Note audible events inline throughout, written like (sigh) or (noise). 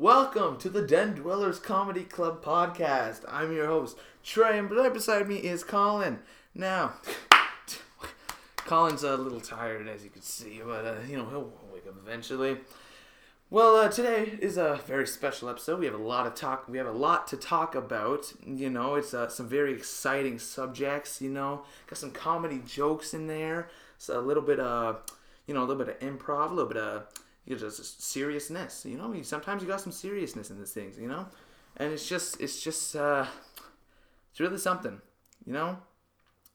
Welcome to the Den Dwellers Comedy Club podcast. I'm your host, Trey, and right beside me is Colin. Now, (laughs) Colin's a little tired, as you can see, but uh, you know he'll wake up eventually. Well, uh, today is a very special episode. We have a lot of talk. We have a lot to talk about. You know, it's uh, some very exciting subjects. You know, got some comedy jokes in there. So a little bit of, you know, a little bit of improv, a little bit of, you know, just seriousness. You know, sometimes you got some seriousness in these things. You know, and it's just, it's just, uh, it's really something. You know,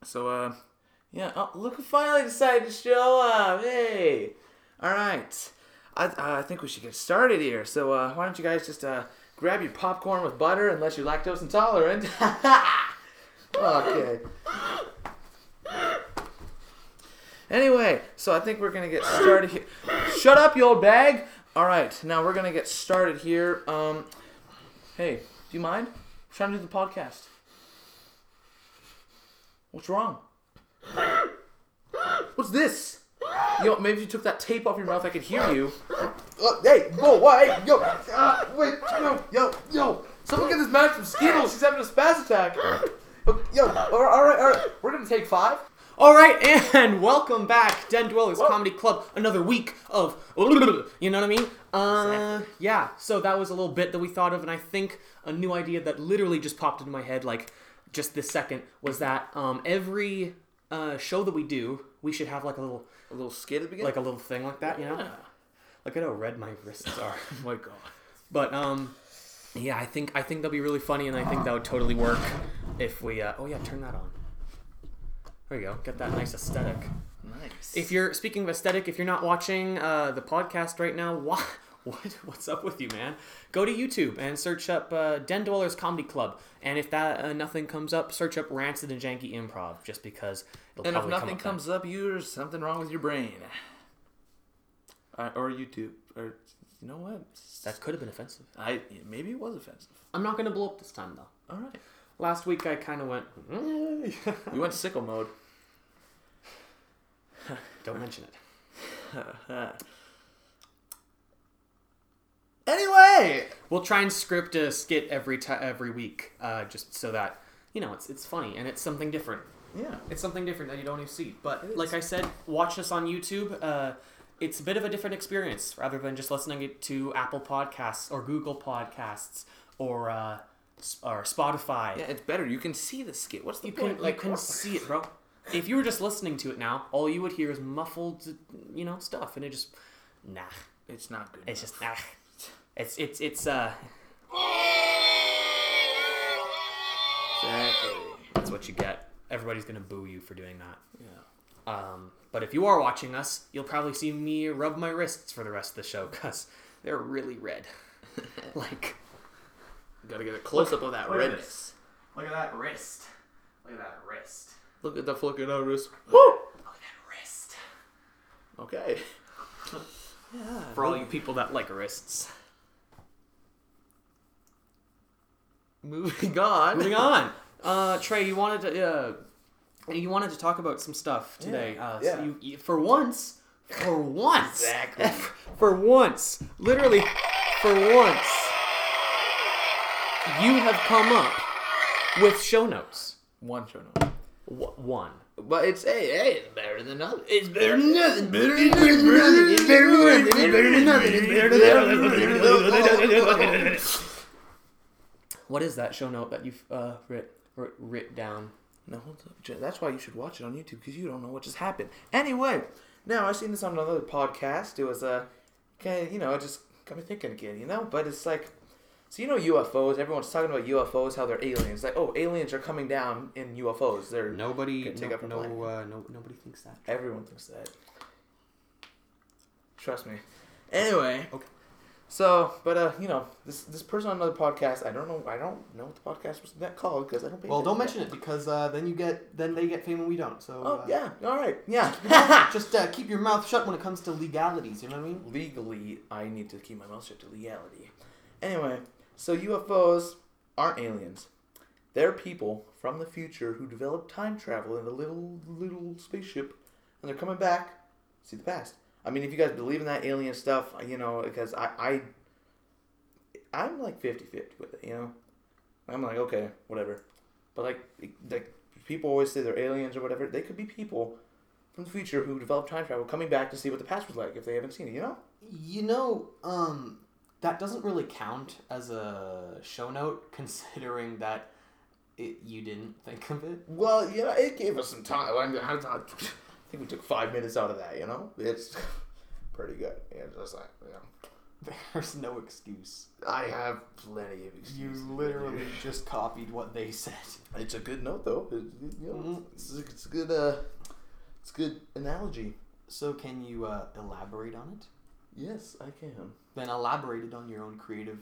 so uh, yeah. Oh, look who finally decided to show up. Hey, all right. I, I think we should get started here. So uh, why don't you guys just uh, grab your popcorn with butter unless you're lactose intolerant. (laughs) okay. Anyway, so I think we're gonna get started here. Shut up, you old bag. All right, now we're gonna get started here. Um, hey, do you mind? I'm trying to do the podcast. What's wrong? What's this? Know, maybe if you took that tape off your mouth, I could hear you. Uh, hey, whoa, why? Hey, yo, uh, wait, yo, yo, yo. Someone get this man from Skittles. She's having a spaz attack. Uh, Yo, all right, all right. We're gonna take five. All right, and (laughs) welcome back, Den Dwellers Comedy Club. Another week of, you know what I mean? Uh, yeah. So that was a little bit that we thought of, and I think a new idea that literally just popped into my head, like just this second, was that um, every uh, show that we do, we should have like a little, A little skit at the beginning. like a little thing like that, you know? Look at how red my wrists are. (laughs) Oh my god. But um, yeah, I think I think that'll be really funny, and I think that would totally work if we. Uh, oh yeah, turn that on. There you go. Get that nice aesthetic. Nice. If you're speaking of aesthetic, if you're not watching uh, the podcast right now, (laughs) what what what's up with you, man? Go to YouTube and search up uh, Den Dwellers Comedy Club, and if that uh, nothing comes up, search up Rancid and Janky Improv, just because it'll and if nothing come up comes up, you're something wrong with your brain. Uh, or YouTube, or you know what? That could have been offensive. I maybe it was offensive. I'm not gonna blow up this time though. All right. Last week I kind of went. (laughs) We went sickle mode. (laughs) Don't mention it. (laughs) anyway, We'll try and script a skit every ti every week, uh, just so that you know it's it's funny and it's something different. yeah. It's something different that you don't even see. But like. I said, watch us on YouTube. Uh, it's a bit of a different experience rather than just listening it to Apple Podcasts or Google Podcasts or uh, or Spotify. Yeah, it's better. You can see the skit. What's the You point? can you can see it, bro. If you were just listening to it now, all you would hear is muffled, you know, stuff, and it just nah. it's not good. It's just nah. It's it's it's uh. exactly. That's what you get. Everybody's gonna boo you for doing that. Yeah. Um, but if you are watching us, you'll probably see me rub my wrists for the rest of the show because they're really red. (laughs) like, Gotta get a close up of that look at redness. look at that wrist. Look at that wrist. Look at the flick of that wrist. Woo! Look at that wrist. Okay. yeah. For all you people that like wrists. Moving on. Moving on. (laughs) Uh, Trey, you wanted to uh, you wanted to talk about some stuff today. Yeah, Uh, yeah. So you, you, for once, for once, Exactly. (laughs) for once, literally, for once, you have come up with show notes. One show note. W- one. But it's hey, hey, it's better than nothing. It's better than nothing. Better than nothing. It's better than nothing. It's better than nothing. It's better than nothing. What is that show note that you've uh, writ, writ, writ down? No, hold up. That's why you should watch it on YouTube because you don't know what just happened. Anyway, now I've seen this on another podcast. It was uh, kind of, you know, it just got me thinking again, you know. But it's like, so you know UFOs. Everyone's talking about UFOs, how they're aliens. Like, oh, aliens are coming down in UFOs. They're Nobody, take no, up no, uh, no, nobody thinks that. Everyone thinks that. Trust me. Anyway. Okay. So, but uh, you know, this this person on another podcast, I don't know, I don't know what the podcast was that called because I don't. Pay Well, don't mention it because uh, then you get then they get fame and we don't. So Oh uh, yeah, all right, yeah. (laughs) just uh, keep your mouth shut when it comes to legalities. You know what I mean? Legally, I need to keep my mouth shut to legality. Anyway, so UFOs aren't aliens. They're people from the future who developed time travel in a little little spaceship, and they're coming back to see the past. I mean, if you guys believe in that alien stuff, you know, because I, I I'm like 50-50 with it. You know, I'm like okay, whatever. But like like people always say they're aliens or whatever. They could be people from the future who developed time travel coming back to see what the past was like if they haven't seen it. You know. You know, um, that doesn't really count as a show note, (laughs) considering that it, you didn't think of it. Well, yeah, it gave us some time. I, mean, I, (laughs) I think we took five minutes out of that. You know, it's (laughs) pretty good. Yeah, just like yeah. There's no excuse. I have plenty of excuses. You literally just copied what they said. It's a good note though. It, you know, Mhm. it's, it's a good. Uh, it's a good analogy. So, can you uh, elaborate on it? Yes, I can. Then elaborate it on your own creative.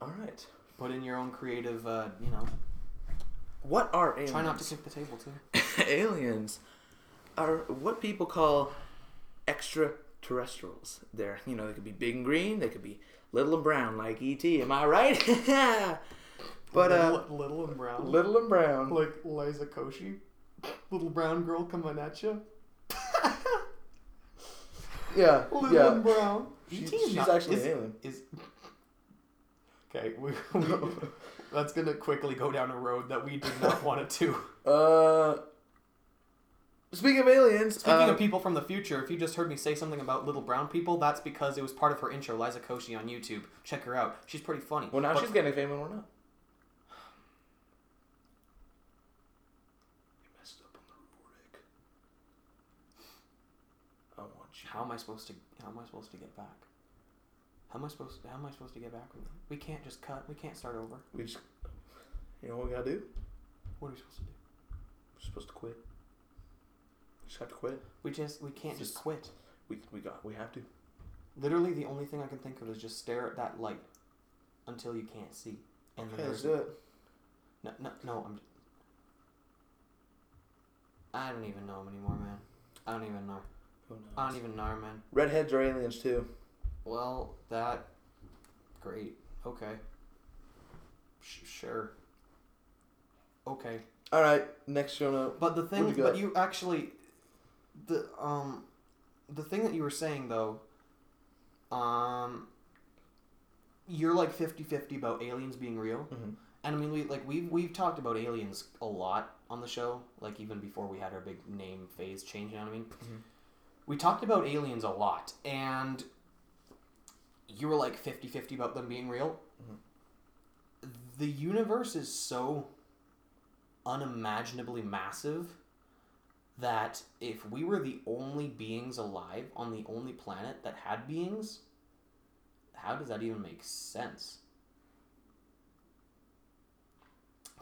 All right. Put in your own creative. Uh, you know, What are aliens? try not to kick the table too. (laughs) aliens are what people call extraterrestrials. They're, you know, they could be big and green, they could be little and brown like ET, am I right? (laughs) but uh little, little and brown, little and brown. like Liza Koshy, little brown girl coming at you. Yeah. Little yeah. brown. She's, she's not- actually is, an alien. is okay. We, we, that's gonna quickly go down a road that we did not want it to. (laughs) Uh Speaking of aliens, Speaking uh, of people from the future, if you just heard me say something about little brown people, that's because it was part of her intro, Liza Koshy on YouTube. Check her out. She's pretty funny. well now But- she's getting famous and we're not. You messed up on the Rubik. I want you. How am I supposed to? How am I supposed to get back? How am I supposed? to, How am I supposed to get back with it? We can't just cut. We can't start over. We just, you know what we gotta do? What are we supposed to do? We're supposed to quit. We just have to quit. We just we can't just Just- quit. We we got we have to. Literally, the only thing I can think of is just stare at that light until you can't see. And then Okay, let's there's do it. no, no, no. I'm. I don't even know him anymore, man. I don't even know. Who I don't even know, man. Redheads are aliens too. Well, that. Great. Okay. Sh- sure. Okay. All right, next show note. But the thing, What'd you but you actually, the um, the thing that you were saying though, um, you're like 50-50 about aliens being real, Mhm. and I mean we like we've we've talked about aliens a lot on the show, like even before we had our big name phase change. You know what I mean? Mhm. We talked about aliens a lot, and you were like 50-50 about them being real. Mhm. The universe is so unimaginably massive that if we were the only beings alive on the only planet that had beings, how does that even make sense?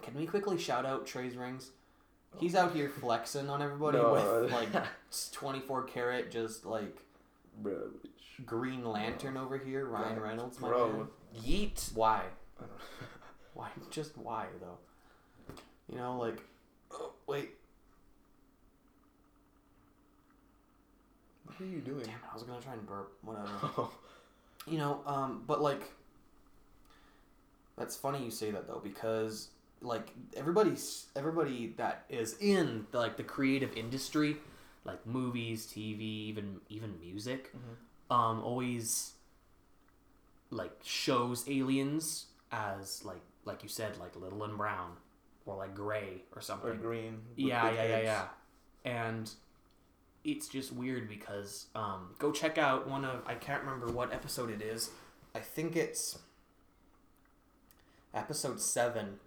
Can we quickly shout out Trey's rings? He's out here flexing on everybody No, with like (laughs) 24 karat, just like Bro, Green Lantern over here, Ryan Bro, Reynolds, my bro, man. yeet. Why? (laughs) Why? Just why though? You know, like, oh, wait, What are you doing? damn it! I was gonna try and burp. Whatever. (laughs) You know, um, but like, that's funny you say that though because like everybody's everybody that is in like the creative industry, like movies, TV, even even music, Mhm. um, always like shows aliens as like like you said like little and brown or like gray or something. or green. with Yeah, yeah, yeah, yeah. And it's just weird because um, go check out one of I can't remember what episode it is. I think it's episode seven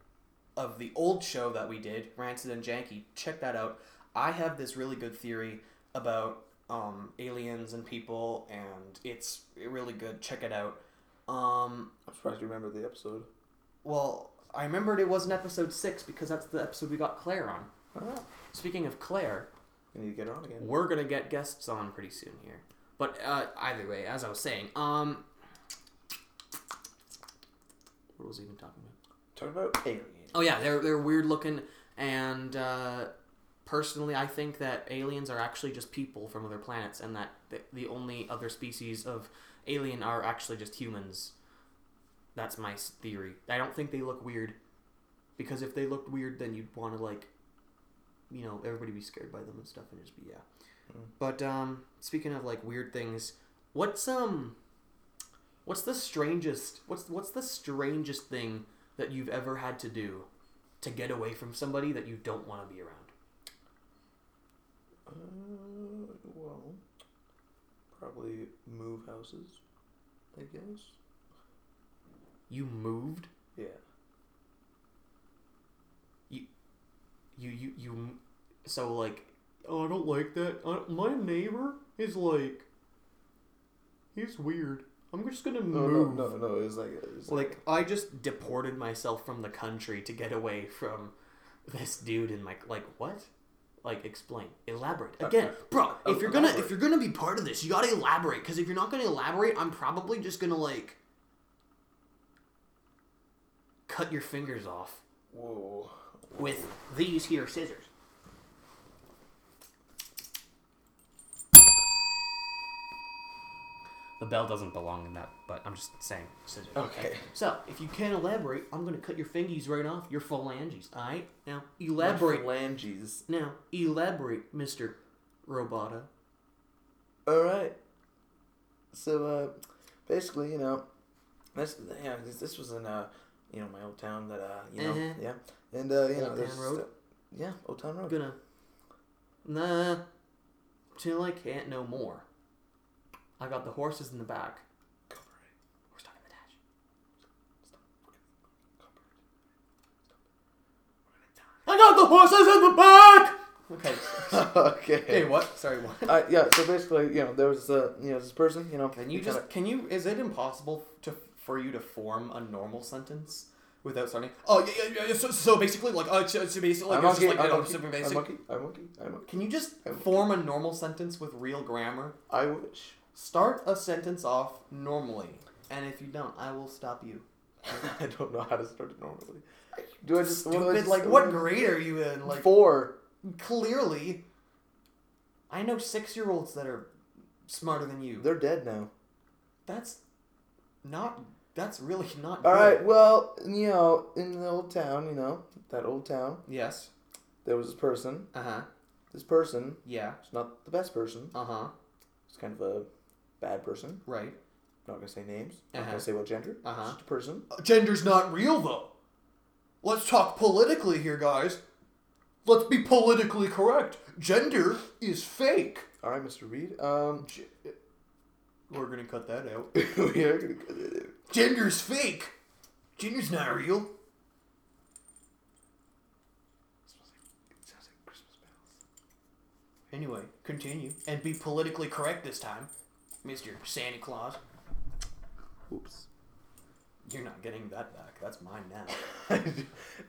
of the old show that we did, Rancid and Janky. Check that out. I have this really good theory about um, aliens and people, and it's really good. Check it out. Um, I'm surprised you remember the episode. well, I remembered it wasn't episode six because that's the episode we got Claire on. Oh, Speaking of Claire, we need to get her on again. we're gonna get guests on pretty soon here. But uh, either way, as I was saying, um, what was I even talking about? Talk about aliens. Oh yeah, they're they're weird looking, and uh, personally, I think that aliens are actually just people from other planets, and that the, the only other species of alien are actually just humans. That's my theory. I don't think they look weird, because if they looked weird, then you'd want to like, you know, everybody be scared by them and stuff, and just be yeah. Mm. But um, speaking of like weird things, what's um, What's the strangest? What's what's the strangest thing that you've ever had to do to get away from somebody that you don't want to be around? Uh, well, probably move houses, I guess. You moved. Yeah. You you you. So like, oh, I don't like that. Uh, my neighbor is like, he's weird. I'm just gonna move. no, no, no. It was like, it was Like I just deported myself from the country to get away from this dude and like like what? Like explain, elaborate uh, again, uh, bro. If uh, you're gonna if you're gonna be part of this, you gotta elaborate. Because if you're not gonna elaborate, I'm probably just gonna like cut your fingers off whoa. with these here scissors. The bell doesn't belong in that, but I'm just saying scissors. Okay. So, if you can't elaborate, I'm gonna cut your fingies right off your phalanges. Alright? Now, elaborate. Phalanges. Now, elaborate, Mr. Robota. All right. So, uh, basically, you know, this, yeah, this, this was in, uh, you know, my old town that, uh, you know, Uh-huh. yeah, and uh, you know, Old there's Town Road? st- yeah, Old Town I'm Road. gonna. Nah. Till I can't no more. I got the horses in the back. We're stuck in the dash. I got the horses in the back! Okay. (laughs) okay. Hey, what? Sorry, what? Uh, yeah. So basically, you know, there was uh, you know, this person, you know, Can you just kinda- can you is it impossible to for you to form a normal sentence without starting? Oh yeah yeah yeah. So, so basically like uh so, so basically like I'm it's just like I'm know monkey, super I'm basic. monkey, I'm monkey, I'm monkey. Can you just I'm- form a normal sentence with real grammar? I wish. Start a sentence off normally, and if you don't, I will stop you. (laughs) I don't know how to start it normally. Do I just what I Stupid. just- Like what grade are you in? Like Four. clearly, I know six-year-olds that are smarter than you. They're dead now. That's not. That's really not. All good. right. Well, you know, in the old town, you know, that old town, Yes. there was this person. Uh huh. This person Yeah. is not the best person. Uh huh. It's kind of a bad person. Right. Not gonna say names. Not Uh-huh. gonna say what gender. Uh-huh. Just a person. Gender's not real though. Let's talk politically here, guys. Let's be politically correct. Gender is fake. All right, Mr. Reed. Um, We're gonna cut that out. (laughs) we are gonna cut it out. Gender's fake. Gender's not real. It sounds like Christmas bells. Anyway, continue and be politically correct this time, Mister Santa Claus. Oops. You're not getting that back. That's mine now. (laughs)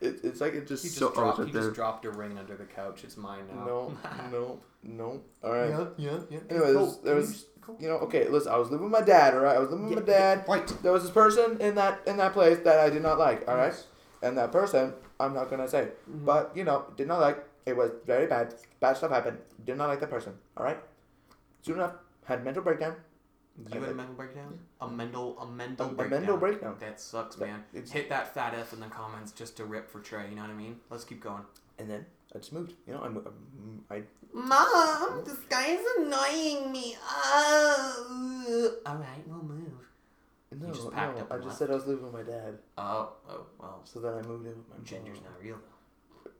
it, it's like it just He just, so dropped, it's he right just dropped a ring under the couch. It's mine now. No, no, no. All right. Yeah, yeah, yeah. Anyway, there was, there was you know, okay, listen, I was living with my dad, all right? I was living with my dad. Right. There was this person in that in that place that I did not like, all right? And that person, I'm not gonna say, Mm-hmm. but you know, did not like. It was very bad. Bad stuff happened. Did not like that person, all right? Soon enough, had a mental breakdown. You had a mental breakdown? A mental, a mental A, a breakdown. mental breakdown. That sucks, That- man. it's- Hit that fat F in the comments just to rip for Trey. You know what I mean? Let's keep going. And then I just moved. You know, I, mo- mm, I Mom, this guy is annoying me. Oh. All right, we'll move. no, just packed no, up I just left. said I was living with my dad. Oh, oh, well. So then I moved in with my Gender's mom. not real though.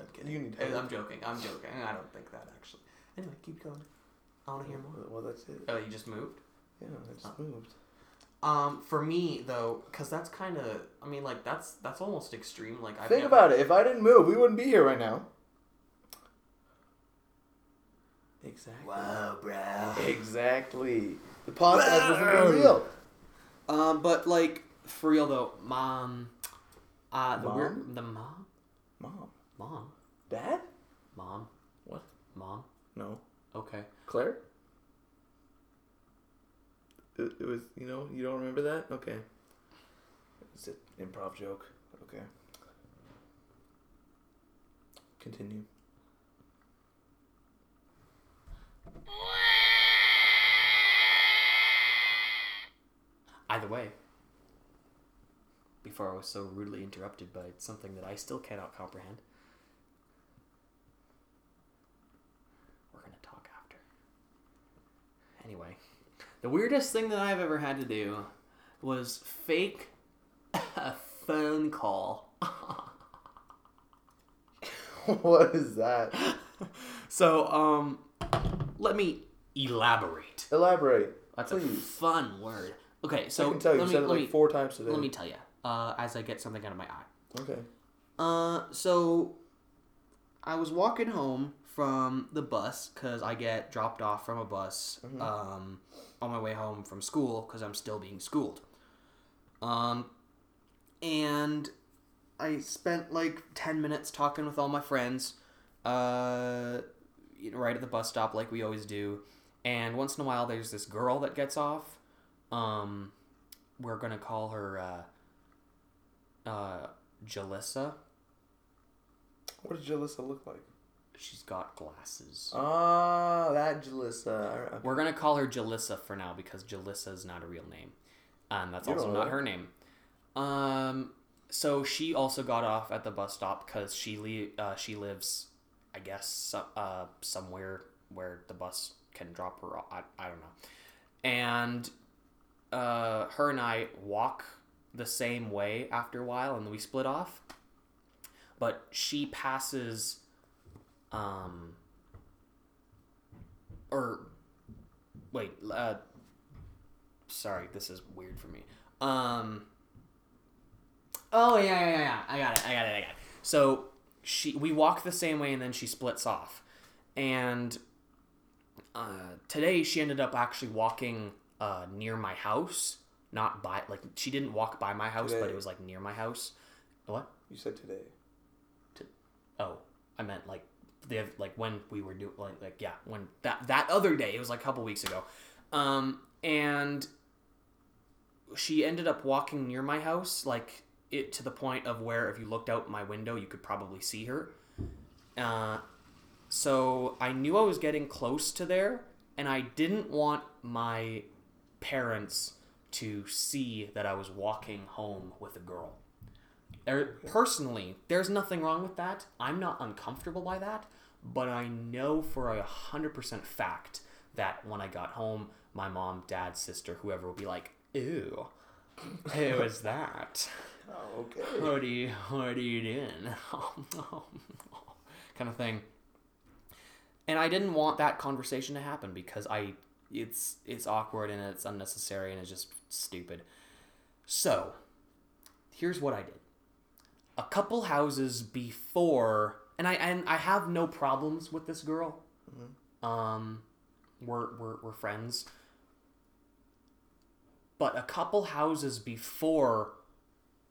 I'm kidding. You need help. I'm joking. I'm joking. I don't think that actually. Anyway, keep going. I want to hear more. Well, that's it. Oh, you just moved. Yeah, I just Oh. moved. Um, for me though, cause that's kind of. I mean, like that's that's almost extreme. Like I've Think never, about it. If I didn't move, we wouldn't be here right now. Exactly. Wow, bro. Exactly. The podcast wasn't real. Um, but like for real though, Mom. Uh, the Mom? weird. The mom. Mom. Mom. Dad? Mom. What? Mom. No. Okay. Claire? It, it was, you know, you don't remember that? Okay. It's an improv joke. Okay. Continue. Either way. Before I was so rudely interrupted by something that I still cannot comprehend. We're gonna talk after. Anyway, the weirdest thing that I've ever had to do was fake (laughs) a phone call. (laughs) what is that? (laughs) So, um, let me elaborate. Elaborate. That's a fun word. Okay, so I can tell you, let me said it let like me four times today. let me tell you. Uh, as I get something out of my eye. Okay. Uh, so I was walking home from the bus because I get dropped off from a bus um, on my way home from school because I'm still being schooled. Um, and I spent like 10 minutes talking with all my friends, uh, you know, right at the bus stop, like we always do. And once in a while, there's this girl that gets off. Um, we're gonna call her uh, uh, Jalissa. What does Jalissa look like? She's got glasses. Ah, that Jalissa. I- We're gonna call her Jalissa for now because Jalissa is not a real name, and that's You also not her name. Um, so she also got off at the bus stop because she li- uh, she lives, I guess, uh, somewhere where the bus can drop her off. I, I don't know. And uh, her and I walk the same way after a while, and we split off. But she passes, um, or wait, uh, sorry, this is weird for me. Um, oh yeah, yeah, yeah, yeah, I got it, I got it, I got it. So she, we walk the same way, and then she splits off, and uh, today she ended up actually walking uh, near my house, not by like she didn't walk by my house, but it was like near my house. What? You said today. To, Oh, I meant like the like when we were doing like like yeah when that that other day it was like a couple weeks ago, um and she ended up walking near my house like it to the point of where if you looked out my window you could probably see her. Uh, so I knew I was getting close to there, and I didn't want my parents to see that I was walking home with a girl. There, personally, there's nothing wrong with that. I'm not uncomfortable by that, but I know for a hundred percent fact that when I got home, my mom, dad, sister, whoever will be like, "Ew, who is that? (laughs) Oh, okay. What are you, what are you doing?" (laughs) Oh, kind of thing. And I didn't want that conversation to happen because I, it's it's awkward and it's unnecessary and it's just stupid. So, here's what I did a couple houses before and I and I have no problems with this girl. Um we're, we're we're friends. But a couple houses before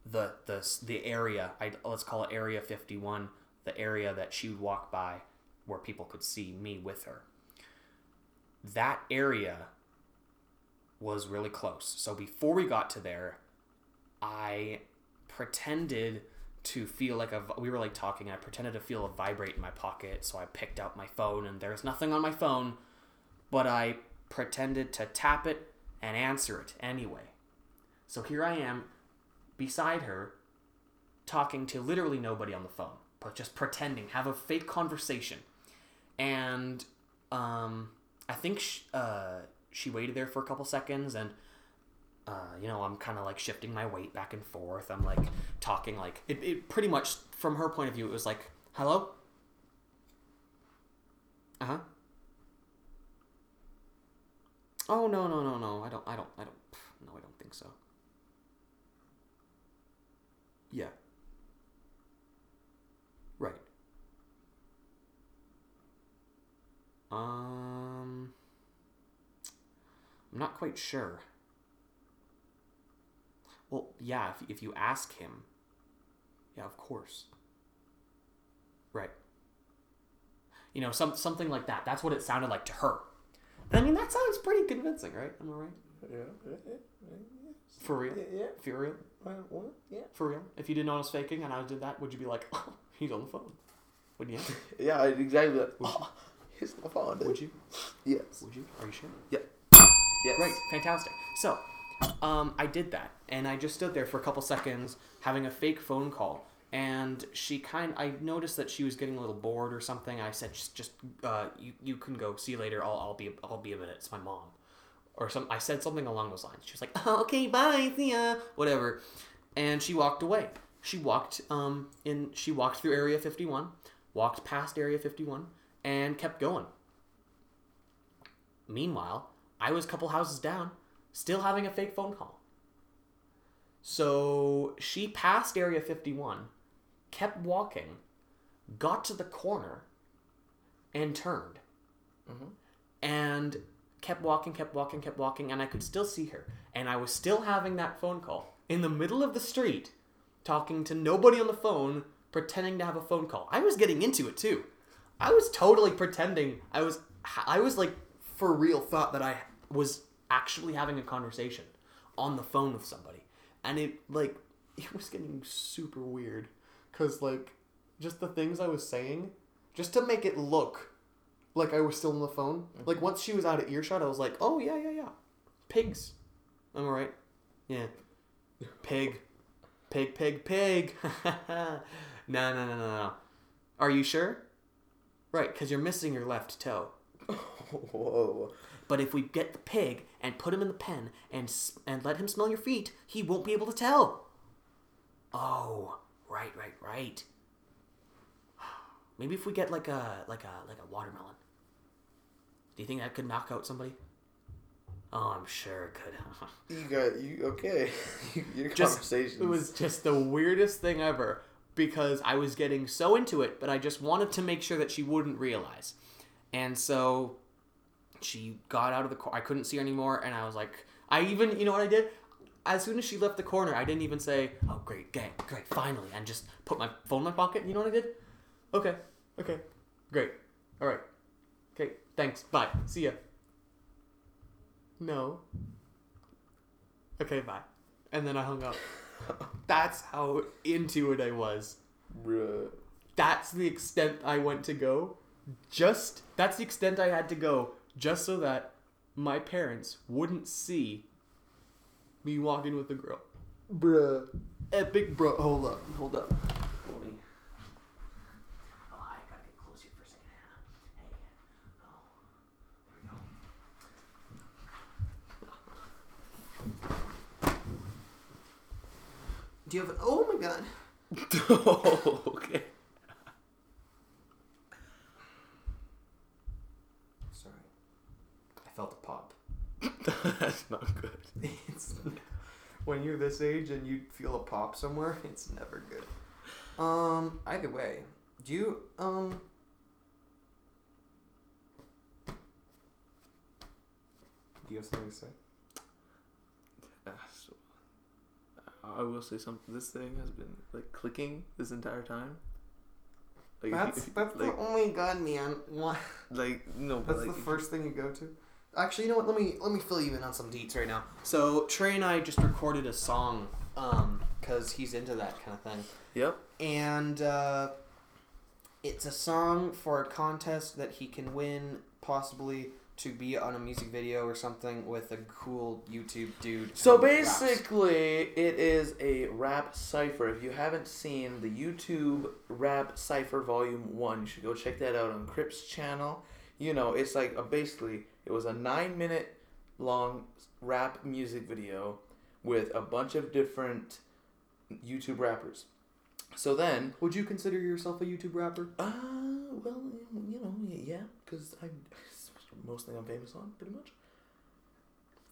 the the the area, I let's call it area 51, the area that she would walk by where people could see me with her. That area was really close. So before we got to there, I pretended to feel like a we were like talking i pretended to feel a vibrate in my pocket so i picked out my phone and there's nothing on my phone but i pretended to tap it and answer it anyway. So here i am beside her talking to literally nobody on the phone but just pretending have a fake conversation. And um i think sh- uh, she waited there for a couple seconds and uh, you know, I'm kind of like shifting my weight back and forth. I'm like talking like it, it pretty much from her point of view, it was like, hello? Uh huh. Oh, no, no, no, no. I don't, I don't, I don't, no, I don't think so. Yeah. Right. Um, I'm not quite sure. Well, yeah, if, if you ask him. Yeah, of course. Right. You know, some something like that. That's what it sounded like to her. I mean, that sounds pretty convincing, right? Am I right? Yeah, For real? yeah. For real? Well, yeah. For real? If you didn't know I was faking and I did that, would you be like, (laughs) oh, he's on the phone? Wouldn't you? (laughs) Yeah, exactly. Oh, here's my phone. Would you? Yes. Would you? Are you sure? Yeah. Yes. Great, fantastic. So, um, I did that, and I just stood there for a couple seconds having a fake phone call. And she kind, I noticed that she was getting a little bored or something. I said, just, just, uh, you, you can go. See you later. I'll, I'll be, I'll be a minute. It's my mom, or some. I said something along those lines. She was like, oh, "Okay, bye, see ya," whatever, and she walked away. She walked um in. She walked through Area 51, walked past Area 51, and kept going. Meanwhile, I was a couple houses down, still having a fake phone call. So she passed Area 51, kept walking, got to the corner, and turned. Mm-hmm. And kept walking, kept walking, kept walking, and I could still see her. And I was still having that phone call in the middle of the street, talking to nobody on the phone, pretending to have a phone call. I was getting into it too. I was totally pretending. I was, I was like, for real, thought that I was actually having a conversation on the phone with somebody, and it like (laughs) it was getting super weird, cause like just the things I was saying, just to make it look like I was still on the phone. Mm-hmm. Like once she was out of earshot, I was like, oh yeah, yeah, yeah, pigs. I'm all right. Yeah, pig, pig, pig, pig. (laughs) no, no, no, no, no. Are you sure? Right, because you're missing your left toe. (laughs) Whoa. But if we get the pig and put him in the pen and and let him smell your feet, he won't be able to tell. Oh, right, right, right. Maybe if we get like a like a like a watermelon. Do you think that could knock out somebody? Oh, I'm sure it could. (laughs) You got you okay? (laughs) Your just conversations. it was just the weirdest thing ever because I was getting so into it, but I just wanted to make sure that she wouldn't realize. And so she got out of the car. I couldn't see her anymore, and I was like, I even, you know what I did? As soon as she left the corner, I didn't even say, "Oh, great, great, great, finally," and just put my phone in my pocket. You know what I did? Okay, okay, great, all right, okay, thanks, bye, see ya. No. Okay, bye. And then I hung up. (laughs) That's how into it I was. Bruh. That's the extent I went to go. Just that's the extent I had to go just so that my parents wouldn't see me walking with a girl. Bruh. Eh, Epic bro. Hold up. Hold up. Let me- Oh, I gotta get close here for a second. Hey. Oh. There we go. Do you have an? Oh my god. (laughs) okay. Sorry. I felt a pop. That's not good. (laughs) It's when you're this age and you feel a pop somewhere, (laughs) it's never good. Um. Either way, do you um. Do you have something to say? Uh, so, I will say something. This thing has been like clicking this entire time. Like, if you- That's if you- that's like, the only god man. What? (laughs) like no, but That's like, the first thing you go to. Actually, you know what? Let me let me fill you in on some deets right now. So Trey and I just recorded a song, um, cause he's into that kind of thing. Yep. and uh, it's a song for a contest that he can win, possibly to be on a music video or something with a cool YouTube dude. So who raps. basically, it is a rap cipher. If you haven't seen the YouTube rap cipher volume one, you should go check that out on Crypt's channel. You know, it's like a, basically it was a nine minute long rap music video with a bunch of different YouTube rappers. So then, would you consider yourself a YouTube rapper? uh, well, you know, yeah, because I most thing I'm famous on, pretty much.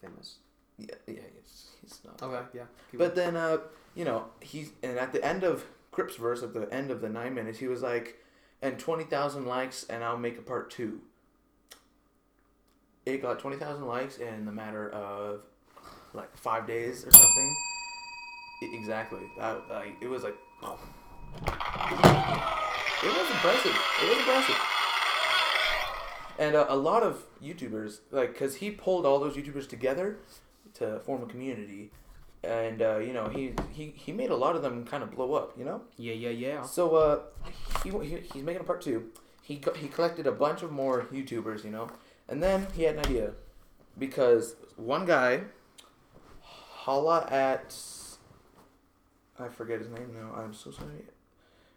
Famous. Yeah, yeah, it's, it's not. Okay, yeah. But then, uh, you know, he's and at the end of Crypt's verse, at the end of the nine minutes, he was like, "And twenty thousand likes, and I'll make a part two. It got twenty thousand likes in the matter of like five days or something. I- exactly. That like it was like. It was impressive. It was impressive. And uh, a lot of YouTubers, like, cause he pulled all those YouTubers together to form a community, and uh, you know he, he he made a lot of them kind of blow up, you know. yeah, yeah, yeah. So uh, he, he he's making a part two. He co- he collected a bunch of more YouTubers, you know, and then he had an idea, because one guy, holla at, I forget his name now. I'm so sorry.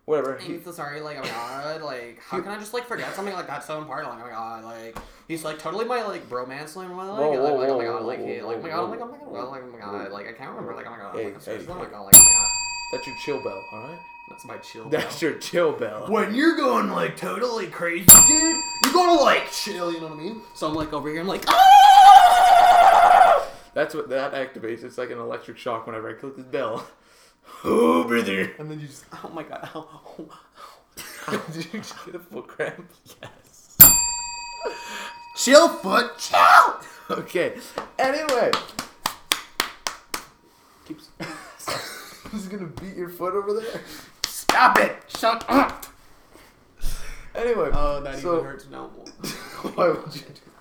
whatever. He, I'm so sorry, like, oh my god, like, how can I just, like, forget something like that so important? Like, oh my god, like, he's, like, totally my, like, bromance, like, like, Whoa, oh like, whoa, like, oh my god, oh like, whoa, he, like, oh my god, like, oh my god, like, oh my god, like, I can't remember, like, oh my god, Hey, like, I'm hey, hey. like, oh, like, oh my god. that's your chill bell, all right? That's my chill. Bell. That's your chill bell. when you're going like totally crazy, dude, you gotta like chill. You know what I mean? So I'm like over here. I'm like, ah! That's what that activates. It's like an electric shock whenever I click this bell. (gasps) Oh, brother. and then you just, oh my god, oh, oh. Did you just get a foot cramp? yes. chill, foot, chill. Okay. Anyway. Keeps. (laughs) Who's gonna beat your foot over there? Stop it! Shut up! Anyway. Oh, that so, even hurts now. More. (laughs) Why would you do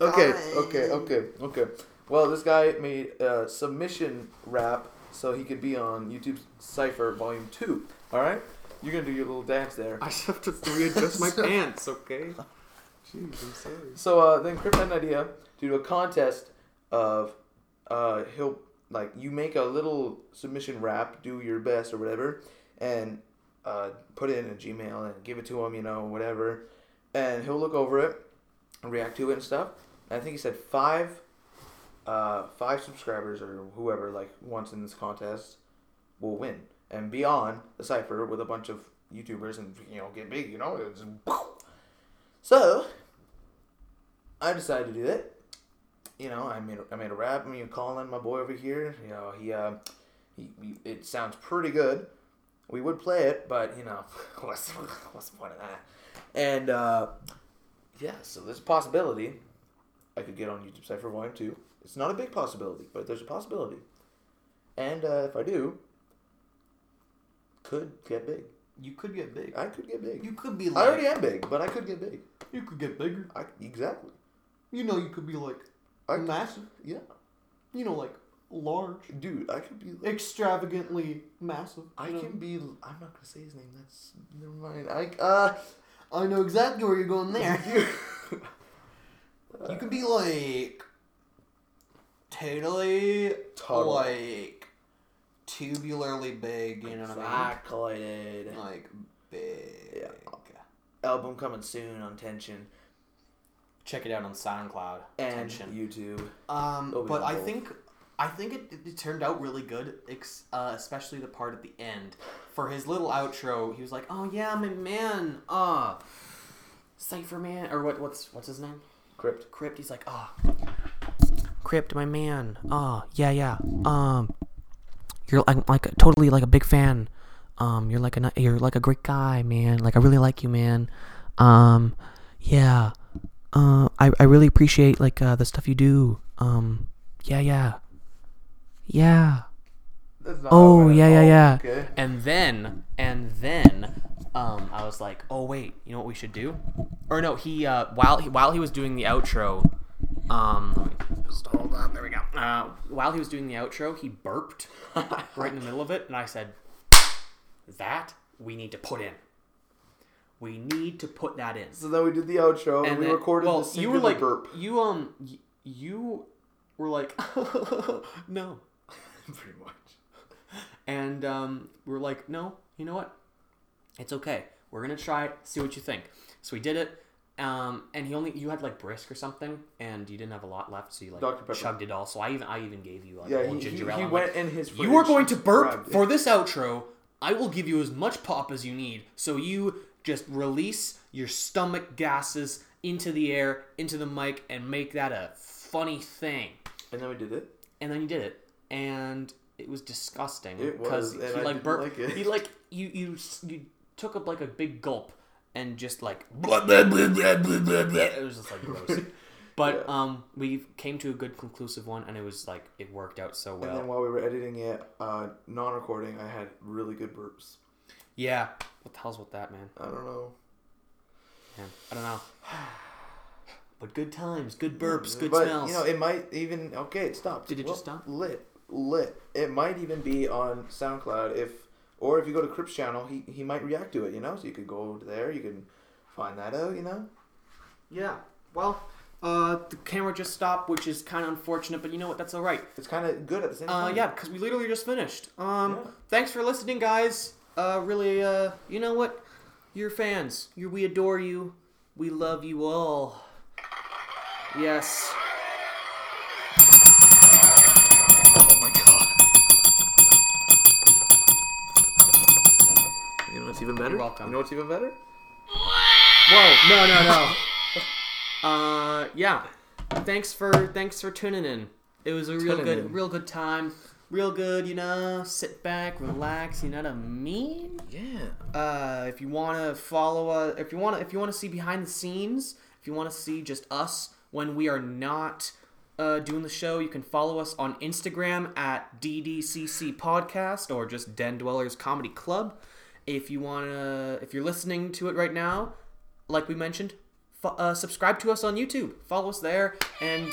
Okay, okay, okay, okay. Well, this guy made a submission rap so he could be on YouTube's Cypher Volume 2. Alright? You're gonna do your little dance there. I just have to (laughs) readjust my pants, okay? (laughs) Jeez, I'm sorry. So uh, then Crypt had an idea to do a contest of uh, he'll like you make a little submission rap, do your best or whatever, and uh, put it in a Gmail and give it to him, you know, whatever, and he'll look over it, and react to it and stuff. And I think he said five, uh, five subscribers or whoever like wants in this contest will win and be on the cipher with a bunch of YouTubers and you know get big, you know. It's, (laughs) so I decided to do it. You know, I made I made a rap. I mean, Colin, my boy over here, you know, he uh, he, he it sounds pretty good. We would play it, but you know, (laughs) what's what's the point of that? And uh, yeah, so there's a possibility I could get on YouTube Cypher Volume Two. It's not a big possibility, but there's a possibility. And uh, if I do, could get big. You could get big. I could get big. You could be Like, I already am big, but I could get big. You could get bigger. I exactly. You know, you could be like I massive. yeah, You know, like large, dude. I could be. extravagantly massive. I know? can be. I'm not gonna say his name. That's never mind. I uh. I know exactly where you're going there. (laughs) you, you could be like totally Total. like tubularly big. You know what I Exactly. mean? Like big. Yeah. Album coming soon on Tension Check it out on SoundCloud. and Tension. YouTube. Um, It'll but on I think I think it, it turned out really good, ex- uh, especially the part at the end. For his little outro, he was like, "Oh yeah, my man, uh, Cipher Man, or what? What's what's his name? Crypt. Crypt. He's like, oh, Crypt, my man. Oh yeah, yeah. Um, you're like, like totally like a big fan. Um, you're like a you're like a great guy, man. Like I really like you, man. Um, yeah. Uh, I I really appreciate like uh, the stuff you do. Um, yeah, yeah, yeah. That's not Oh, yeah, yeah, yeah. Okay. And then, and then, um, I was like, oh wait, you know what we should do? Or no, he uh, while he while he was doing the outro, um, just hold on. There we go. Uh, while he was doing the outro, he burped (laughs) right in the middle of it, and I said, that we need to put in. We need to put that in. So then we did the outro and, we then- recorded well, the singular you were like, burp. you um, y- you were like, (laughs) no. (laughs) Pretty much. And um, we are like, no, you know what? It's okay. We're gonna try it. See what you think. So we did it. Um, and he only you had like brisk or something, and you didn't have a lot left, so you like chugged it all. So I even I even gave you like a Yeah, he, he, ginger ale. he I'm went like, in his. you are going to burp for this outro. I will give you as much pop as you need, so you just release your stomach gases into the air, into the mic, and make that a funny thing And then we did it. and then you did it, and it was disgusting It was, because and he I like didn't burped. like it. He like you you you took up like a big gulp and just like (laughs) it was just like gross. (laughs) But Yeah. um, we came to a good conclusive one, and it was like it worked out so well. And then while we were editing it, uh, non-recording, I had really good burps. Yeah, what the hell's with that, man? I don't know. man I don't know. (sighs) But good times, good burps, good but, smells. You know, it might even okay. It stopped. Did it just stop? Lit, lit. It might even be on SoundCloud if, or if you go to Crypt's channel, he he might react to it. You know, so you could go over there. You can find that out. You know. yeah. Well, uh, the camera just stopped, which is kind of unfortunate, but you know what? That's all right. It's kind of good at the same Uh, time. yeah, because we literally just finished. Um, Yeah. thanks for listening, guys. uh, really, uh, you know what? You're fans. you we adore you. We love you all. Yes. Oh my god. You know what's even better? You're welcome. You know what's even better? Whoa! No, no, no. uh, yeah. Thanks for thanks for tuning in. It was a real Tuning good, in. real good time. Real good, you know. Sit back, relax. You know what I mean? Yeah. Uh, if you want to follow us, if you want to, if you want to see behind the scenes, if you want to see just us when we are not uh, doing the show, you can follow us on Instagram at DDCC Podcast or just Den Dwellers Comedy Club. If you want to, if you're listening to it right now, like we mentioned, fo- uh, subscribe to us on YouTube. Follow us there and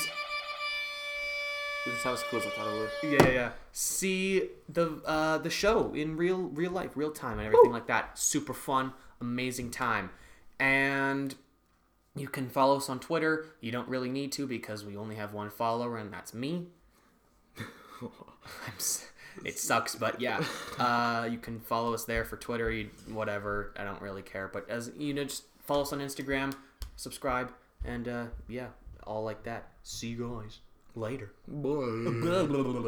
This is how as cool as I thought it would. yeah, yeah, yeah. See the uh, the show in real real life, real time, and everything like that. Super fun, amazing time, and you can follow us on Twitter. You don't really need to because we only have one follower, and that's me. (laughs) I'm it sucks, but yeah. Uh, you can follow us there for Twitter, you, whatever. I don't really care, but as you know, just follow us on Instagram, subscribe, and uh, yeah, all like that. See you guys later. Boy. Blah, (laughs) blah, (laughs) blah, blah.